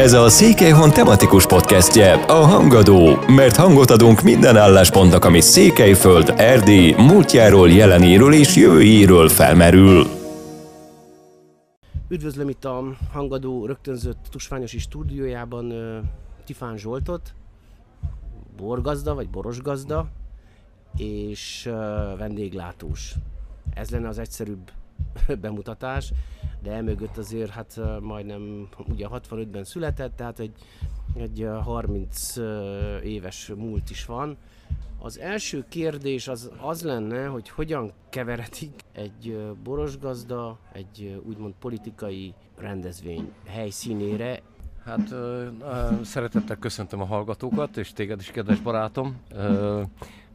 Ez a Székelyhon tematikus podcastje, a Hangadó, mert hangot adunk minden álláspontnak, ami Székelyföld, Erdély, múltjáról, jelenéről és jövőjéről felmerül. Üdvözlöm itt a Hangadó rögtönzött tusványosi stúdiójában Tifán Zsoltot, borgazda vagy borosgazda, és vendéglátós. Ez lenne az egyszerűbb bemutatás, de emögött azért hát majdnem, ugye 65-ben született, tehát egy, egy 30 éves múlt is van. Az első kérdés az, az lenne, hogy hogyan keveredik egy borosgazda egy úgymond politikai rendezvény helyszínére. Hát ö, ö, szeretettel köszöntöm a hallgatókat, és téged is, kedves barátom. Ö,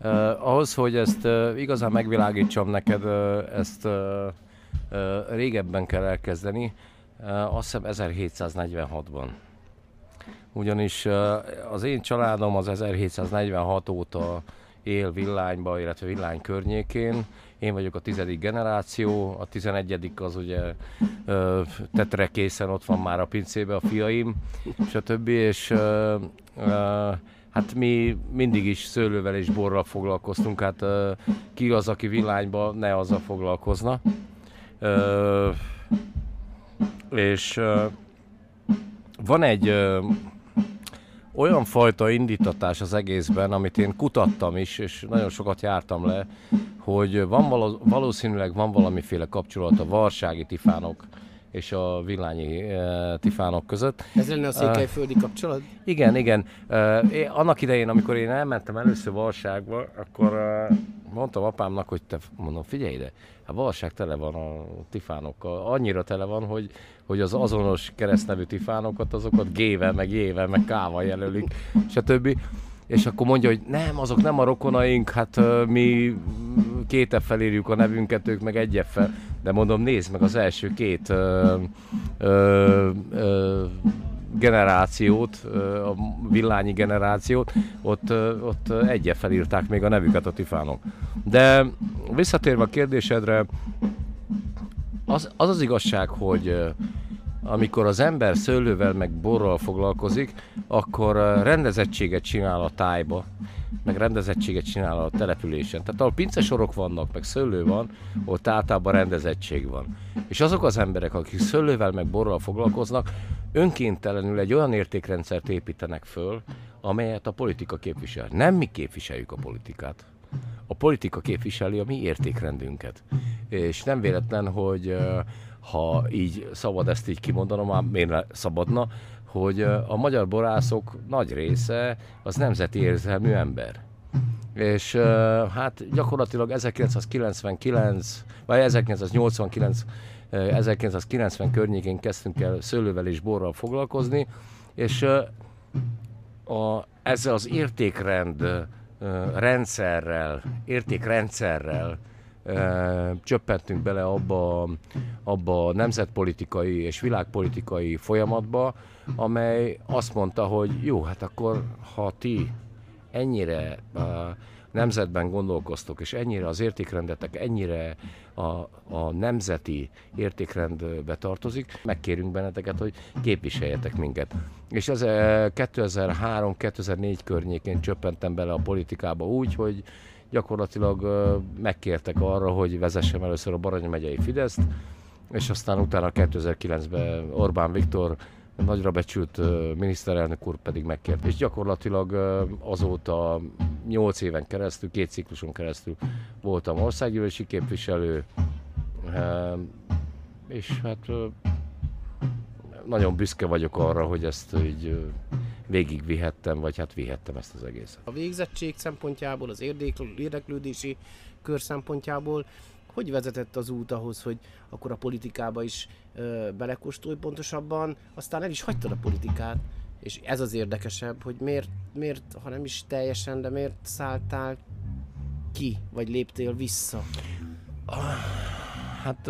ö, ahhoz, hogy ezt ö, igazán megvilágítsam neked, ö, ezt ö, régebben kell elkezdeni, azt hiszem 1746-ban. Ugyanis az én családom az 1746 óta él villányba, illetve villány környékén. Én vagyok a tizedik generáció, a tizenegyedik az ugye tetre készen ott van már a pincébe a fiaim, stb. És hát mi mindig is szőlővel és borral foglalkoztunk, hát ki az, aki villányba ne azzal foglalkozna. És van egy olyan fajta indítatás az egészben, amit én kutattam is, és nagyon sokat jártam le, hogy van valószínűleg van valamiféle kapcsolat a varsági tifánok és a villányi uh, tifánok között. Ez lenne a székelyföldi uh, kapcsolat? Igen, igen. Uh, én, annak idején, amikor én elmentem először Valságba, akkor uh, mondtam apámnak, hogy te, mondom, figyelj ide, a Valság tele van a tifánokkal. Annyira tele van, hogy, hogy az azonos keresztnevű tifánokat, azokat G-vel, meg J-vel, meg K-val jelölik, stb. És akkor mondja, hogy nem, azok nem a rokonaink, hát mi két f írjuk a nevünket, ők meg egy -fel. De mondom, nézd meg az első két uh, uh, uh, generációt, a villányi generációt, ott, ott egyet felírták még a nevüket a tifánok. De visszatérve a kérdésedre, az az, az igazság, hogy amikor az ember szőlővel meg borral foglalkozik, akkor rendezettséget csinál a tájba, meg rendezettséget csinál a településen. Tehát ahol pincesorok vannak, meg szőlő van, ott általában rendezettség van. És azok az emberek, akik szőlővel meg borral foglalkoznak, önkéntelenül egy olyan értékrendszert építenek föl, amelyet a politika képvisel. Nem mi képviseljük a politikát. A politika képviseli a mi értékrendünket. És nem véletlen, hogy ha így szabad ezt így kimondanom, már miért szabadna, hogy a magyar borászok nagy része az nemzeti érzelmű ember. És hát gyakorlatilag 1999, vagy 1989 1990 környékén kezdtünk el szőlővel és borral foglalkozni, és a, ezzel az értékrend rendszerrel, értékrendszerrel csöppentünk bele abba, abba a nemzetpolitikai és világpolitikai folyamatba, amely azt mondta, hogy jó, hát akkor ha ti ennyire nemzetben gondolkoztok, és ennyire az értékrendetek ennyire a, a nemzeti értékrendbe tartozik, megkérünk benneteket, hogy képviseljetek minket. És ez 2003-2004 környékén csöppentem bele a politikába úgy, hogy gyakorlatilag megkértek arra, hogy vezessem először a Baranya megyei Fideszt, és aztán utána 2009-ben Orbán Viktor nagyra becsült miniszterelnök úr pedig megkért. És gyakorlatilag azóta 8 éven keresztül, két cikluson keresztül voltam országgyűlési képviselő, és hát nagyon büszke vagyok arra, hogy ezt így végigvihettem, vagy hát vihettem ezt az egészet. A végzettség szempontjából, az érdeklődési kör szempontjából hogy vezetett az út ahhoz, hogy akkor a politikába is ö, belekóstolj pontosabban, aztán el is hagytad a politikát, és ez az érdekesebb, hogy miért, miért, ha nem is teljesen, de miért szálltál ki, vagy léptél vissza? Hát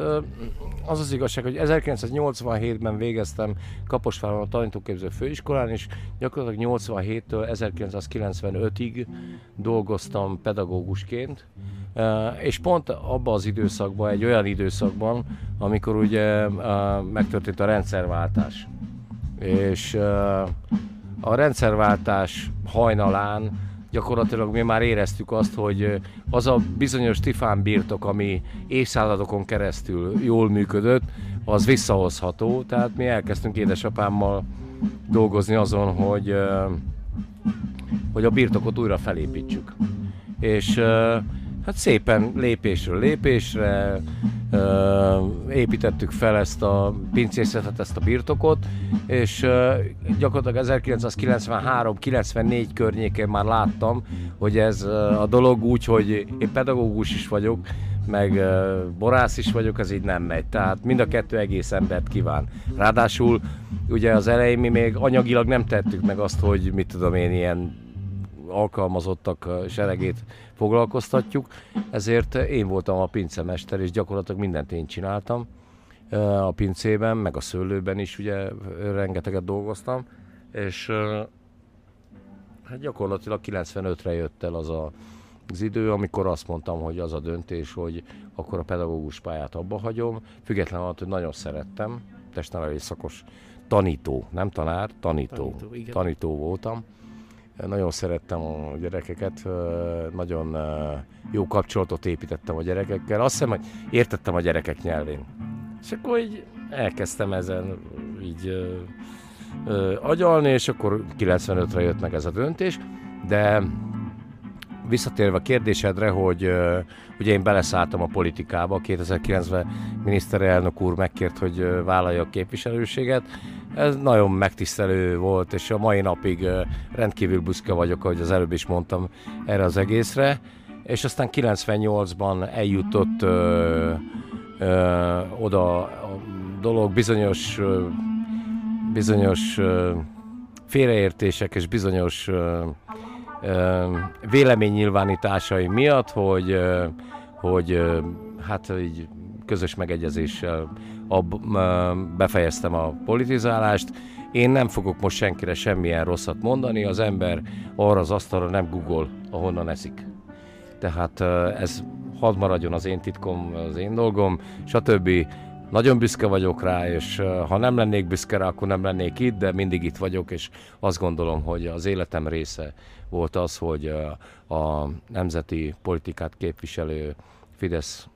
az az igazság, hogy 1987-ben végeztem Kaposváron a tanítóképző főiskolán, és gyakorlatilag 87-től 1995-ig dolgoztam pedagógusként, és pont abban az időszakban, egy olyan időszakban, amikor ugye megtörtént a rendszerváltás. És a rendszerváltás hajnalán gyakorlatilag mi már éreztük azt, hogy az a bizonyos Tifán birtok, ami évszázadokon keresztül jól működött, az visszahozható, tehát mi elkezdtünk édesapámmal dolgozni azon, hogy, hogy a birtokot újra felépítsük. És hát szépen lépésről lépésre építettük fel ezt a pincészetet, ezt a birtokot, és gyakorlatilag 1993-94 környékén már láttam, hogy ez a dolog úgy, hogy én pedagógus is vagyok, meg borász is vagyok, az így nem megy. Tehát mind a kettő egész embert kíván. Ráadásul ugye az elején mi még anyagilag nem tettük meg azt, hogy mit tudom én, ilyen alkalmazottak seregét foglalkoztatjuk, ezért én voltam a pincemester, és gyakorlatilag mindent én csináltam a pincében, meg a szőlőben is ugye rengeteget dolgoztam, és hát gyakorlatilag 95-re jött el az a az idő, amikor azt mondtam, hogy az a döntés, hogy akkor a pedagógus pályát abba hagyom, függetlenül attól, hogy nagyon szerettem, testnevelés szakos tanító, nem tanár, tanító, tanító, tanító voltam. Nagyon szerettem a gyerekeket, nagyon jó kapcsolatot építettem a gyerekekkel. Azt hiszem, hogy értettem a gyerekek nyelvén. És akkor így elkezdtem ezen így ö, ö, agyalni, és akkor 95-re jött meg ez a döntés, de visszatérve a kérdésedre, hogy ugye én beleszálltam a politikába, 2009-ben miniszterelnök úr megkért, hogy vállalja a képviselőséget. Ez nagyon megtisztelő volt, és a mai napig rendkívül büszke vagyok, ahogy az előbb is mondtam erre az egészre. És aztán 98-ban eljutott ö, ö, oda a dolog bizonyos ö, bizonyos ö, félreértések és bizonyos ö, véleménynyilvánításai miatt, hogy, hogy hát így közös megegyezéssel ab, befejeztem a politizálást. Én nem fogok most senkire semmilyen rosszat mondani, az ember arra az asztalra nem Google, ahonnan eszik. Tehát ez hadd maradjon az én titkom, az én dolgom, stb. Nagyon büszke vagyok rá, és ha nem lennék büszke rá, akkor nem lennék itt, de mindig itt vagyok, és azt gondolom, hogy az életem része volt az, hogy a nemzeti politikát képviselő Fidesz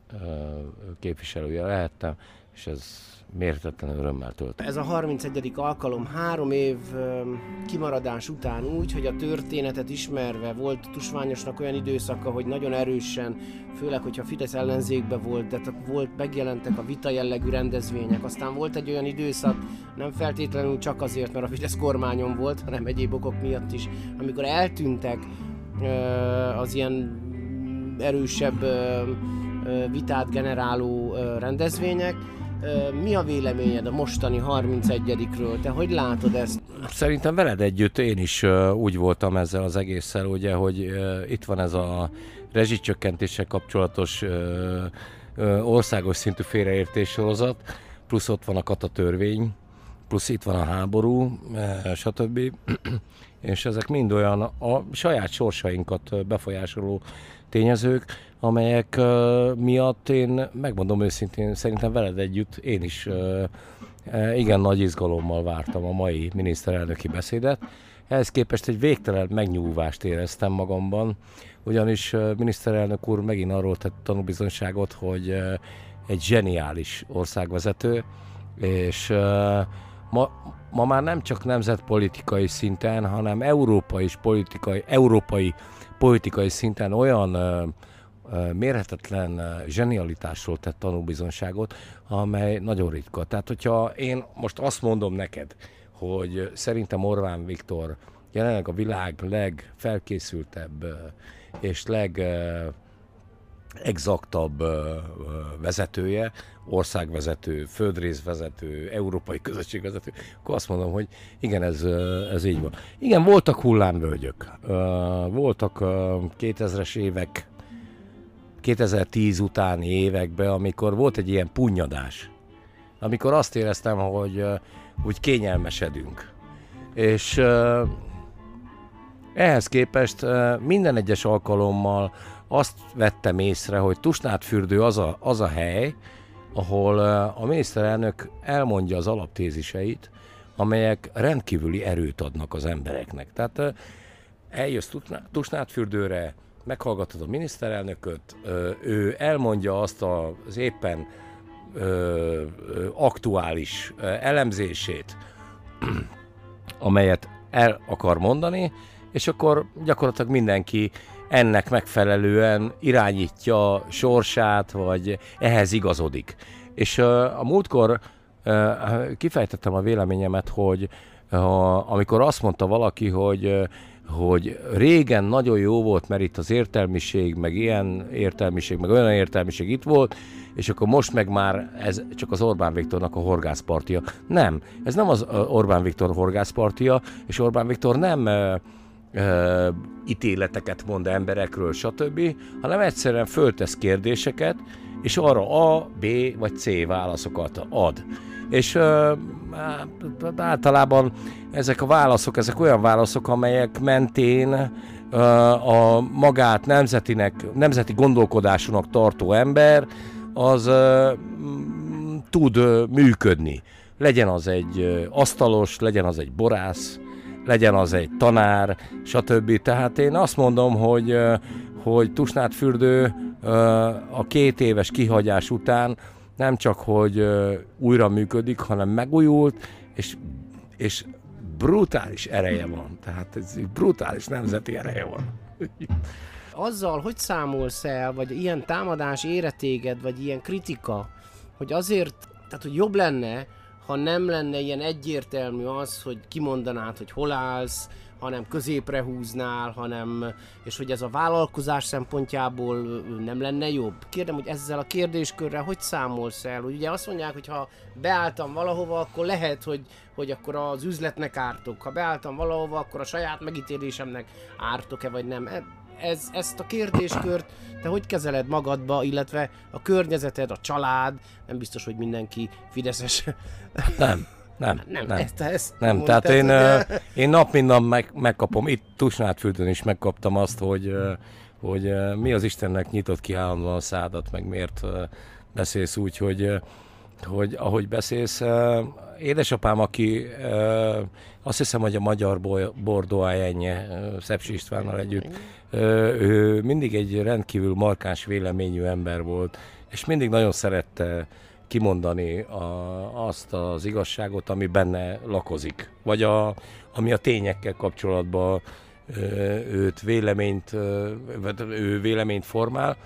képviselője lehettem, és ez mérhetetlen örömmel tölt. Ez a 31. alkalom három év kimaradás után úgy, hogy a történetet ismerve volt Tusványosnak olyan időszaka, hogy nagyon erősen, főleg, hogyha Fidesz ellenzékbe volt, de volt, megjelentek a vita jellegű rendezvények. Aztán volt egy olyan időszak, nem feltétlenül csak azért, mert a Fidesz kormányon volt, hanem egyéb okok miatt is, amikor eltűntek az ilyen erősebb vitát generáló rendezvények, mi a véleményed a mostani 31-ről? Te hogy látod ezt? Szerintem veled együtt én is úgy voltam ezzel az egésszel, ugye, hogy itt van ez a rezsicsökkentéssel kapcsolatos országos szintű félreértés sorozat, plusz ott van a katatörvény, plusz itt van a háború, stb. És ezek mind olyan a saját sorsainkat befolyásoló tényezők, amelyek uh, miatt én, megmondom őszintén, szerintem veled együtt én is uh, igen nagy izgalommal vártam a mai miniszterelnöki beszédet. Ehhez képest egy végtelen megnyúvást éreztem magamban, ugyanis uh, miniszterelnök úr megint arról tett tanúbizonyságot, hogy uh, egy zseniális országvezető, és uh, ma, ma már nem csak nemzetpolitikai szinten, hanem európai politikai, európai politikai szinten olyan mérhetetlen zsenialitásról tett tanúbizonságot, amely nagyon ritka. Tehát, hogyha én most azt mondom neked, hogy szerintem Orbán Viktor jelenleg a világ legfelkészültebb és leg exaktabb vezetője, országvezető, földrészvezető, európai közösségvezető, akkor azt mondom, hogy igen, ez, ez így van. Igen, voltak hullámvölgyök. Voltak 2000-es évek, 2010 utáni években, amikor volt egy ilyen punyadás, amikor azt éreztem, hogy úgy kényelmesedünk. És ehhez képest minden egyes alkalommal azt vettem észre, hogy Tusnádfürdő az a, az a hely, ahol a miniszterelnök elmondja az alaptéziseit, amelyek rendkívüli erőt adnak az embereknek. Tehát eljössz Tusná- Tusnádfürdőre, meghallgatod a miniszterelnököt, ő elmondja azt az éppen aktuális elemzését, amelyet el akar mondani, és akkor gyakorlatilag mindenki ennek megfelelően irányítja sorsát, vagy ehhez igazodik. És a múltkor kifejtettem a véleményemet, hogy amikor azt mondta valaki, hogy hogy régen nagyon jó volt, mert itt az értelmiség, meg ilyen értelmiség, meg olyan értelmiség itt volt, és akkor most meg már ez csak az Orbán Viktornak a horgászpartia. Nem, ez nem az Orbán Viktor horgászpartia, és Orbán Viktor nem uh, uh, ítéleteket mond emberekről, stb., hanem egyszerűen föltesz kérdéseket, és arra A, B vagy C válaszokat ad. És uh, általában ezek a válaszok, ezek olyan válaszok, amelyek mentén uh, a magát nemzetinek, nemzeti gondolkodásúnak tartó ember az uh, tud uh, működni. Legyen az egy uh, asztalos, legyen az egy borász, legyen az egy tanár, stb. Tehát én azt mondom, hogy, hogy Tusnádfürdő a két éves kihagyás után nem csak, hogy újra működik, hanem megújult, és, és brutális ereje van. Tehát ez brutális nemzeti ereje van. Azzal, hogy számolsz el, vagy ilyen támadás éretéged, vagy ilyen kritika, hogy azért, tehát hogy jobb lenne, ha nem lenne ilyen egyértelmű az, hogy kimondanád, hogy hol állsz, hanem középre húznál, hanem, és hogy ez a vállalkozás szempontjából nem lenne jobb. Kérdem, hogy ezzel a kérdéskörrel hogy számolsz el? Ugye azt mondják, hogy ha beálltam valahova, akkor lehet, hogy, hogy akkor az üzletnek ártok. Ha beálltam valahova, akkor a saját megítélésemnek ártok-e vagy nem. E, ez, ezt a kérdéskört te hogy kezeled magadba, illetve a környezeted, a család, nem biztos, hogy mindenki fideszes. Nem. Nem, nem, nem. Ezt, ezt nem. Tehát én, hogy... én nap mint nap meg, megkapom, itt Tusnádfüldön is megkaptam azt, hogy, hogy mi az Istennek nyitott ki állandóan a szádat, meg miért beszélsz úgy, hogy, hogy ahogy beszélsz, édesapám, aki azt hiszem, hogy a magyar bordoájánye Szepsi Istvánnal együtt, ő mindig egy rendkívül markáns véleményű ember volt, és mindig nagyon szerette kimondani a, azt az igazságot, ami benne lakozik, vagy a, ami a tényekkel kapcsolatban őt véleményt, vagy ő véleményt formál.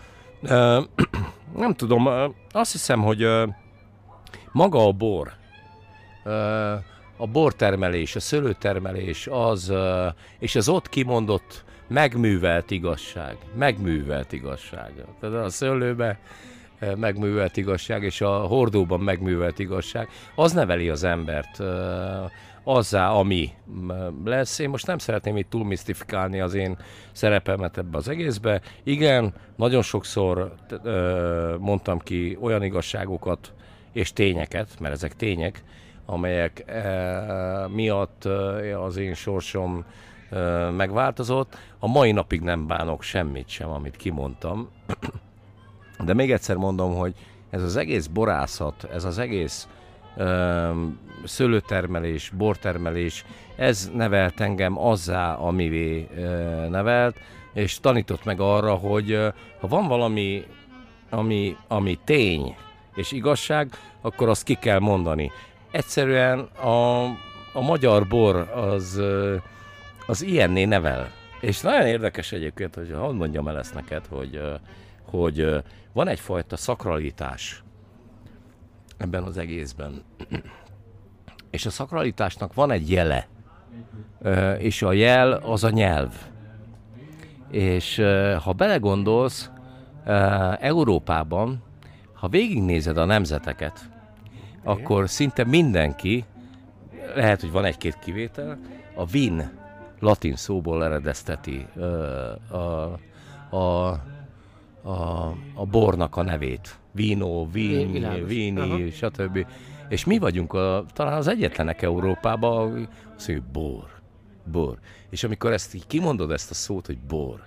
Nem tudom, azt hiszem, hogy maga a bor, a bortermelés, a szőlőtermelés, az, és az ott kimondott megművelt igazság, megművelt igazság. Tehát a szőlőbe megművelt igazság, és a hordóban megművelt igazság, az neveli az embert azzá, ami lesz. Én most nem szeretném itt túl misztifikálni az én szerepemet ebbe az egészbe. Igen, nagyon sokszor mondtam ki olyan igazságokat és tényeket, mert ezek tények, amelyek miatt az én sorsom megváltozott. A mai napig nem bánok semmit sem, amit kimondtam. De még egyszer mondom, hogy ez az egész borászat, ez az egész ö, szőlőtermelés, bortermelés, ez nevelt engem azzá, amivé ö, nevelt, és tanított meg arra, hogy ö, ha van valami, ami, ami tény és igazság, akkor azt ki kell mondani. Egyszerűen a, a magyar bor az, az ilyenné nevel. És nagyon érdekes egyébként, hogy hadd mondjam el ezt neked, hogy, hogy van egyfajta szakralitás ebben az egészben. És a szakralitásnak van egy jele. És a jel az a nyelv. És ha belegondolsz, Európában, ha végignézed a nemzeteket, akkor szinte mindenki, lehet, hogy van egy-két kivétel, a vin latin szóból eredezteti a, a, a, a bornak a nevét. Vino, vín, víni, stb. És mi vagyunk a, talán az egyetlenek Európában, azt mondjuk bor, bor. És amikor ezt így kimondod ezt a szót, hogy bor,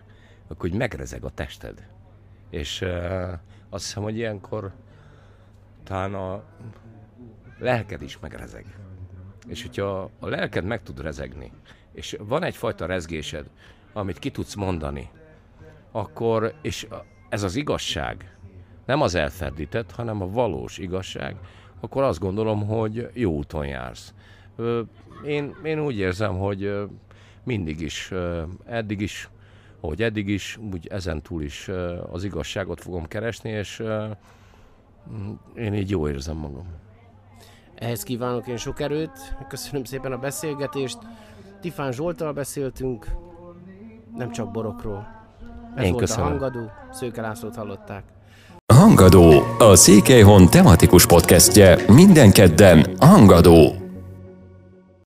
akkor hogy megrezeg a tested. És uh, azt hiszem, hogy ilyenkor talán a lelked is megrezeg. És hogyha a lelked meg tud rezegni, és van egyfajta rezgésed, amit ki tudsz mondani, akkor, és ez az igazság, nem az elferdített, hanem a valós igazság, akkor azt gondolom, hogy jó úton jársz. Én, én úgy érzem, hogy mindig is, eddig is, ahogy eddig is, úgy ezen túl is az igazságot fogom keresni, és én így jó érzem magam. Ehhez kívánok én sok erőt, köszönöm szépen a beszélgetést. Tifán Zsoltal beszéltünk, nem csak borokról. Ez én volt köszönöm. a Hangadó, Szőke Lászlót hallották. Hangadó, a Székelyhon tematikus podcastje minden kedden Hangadó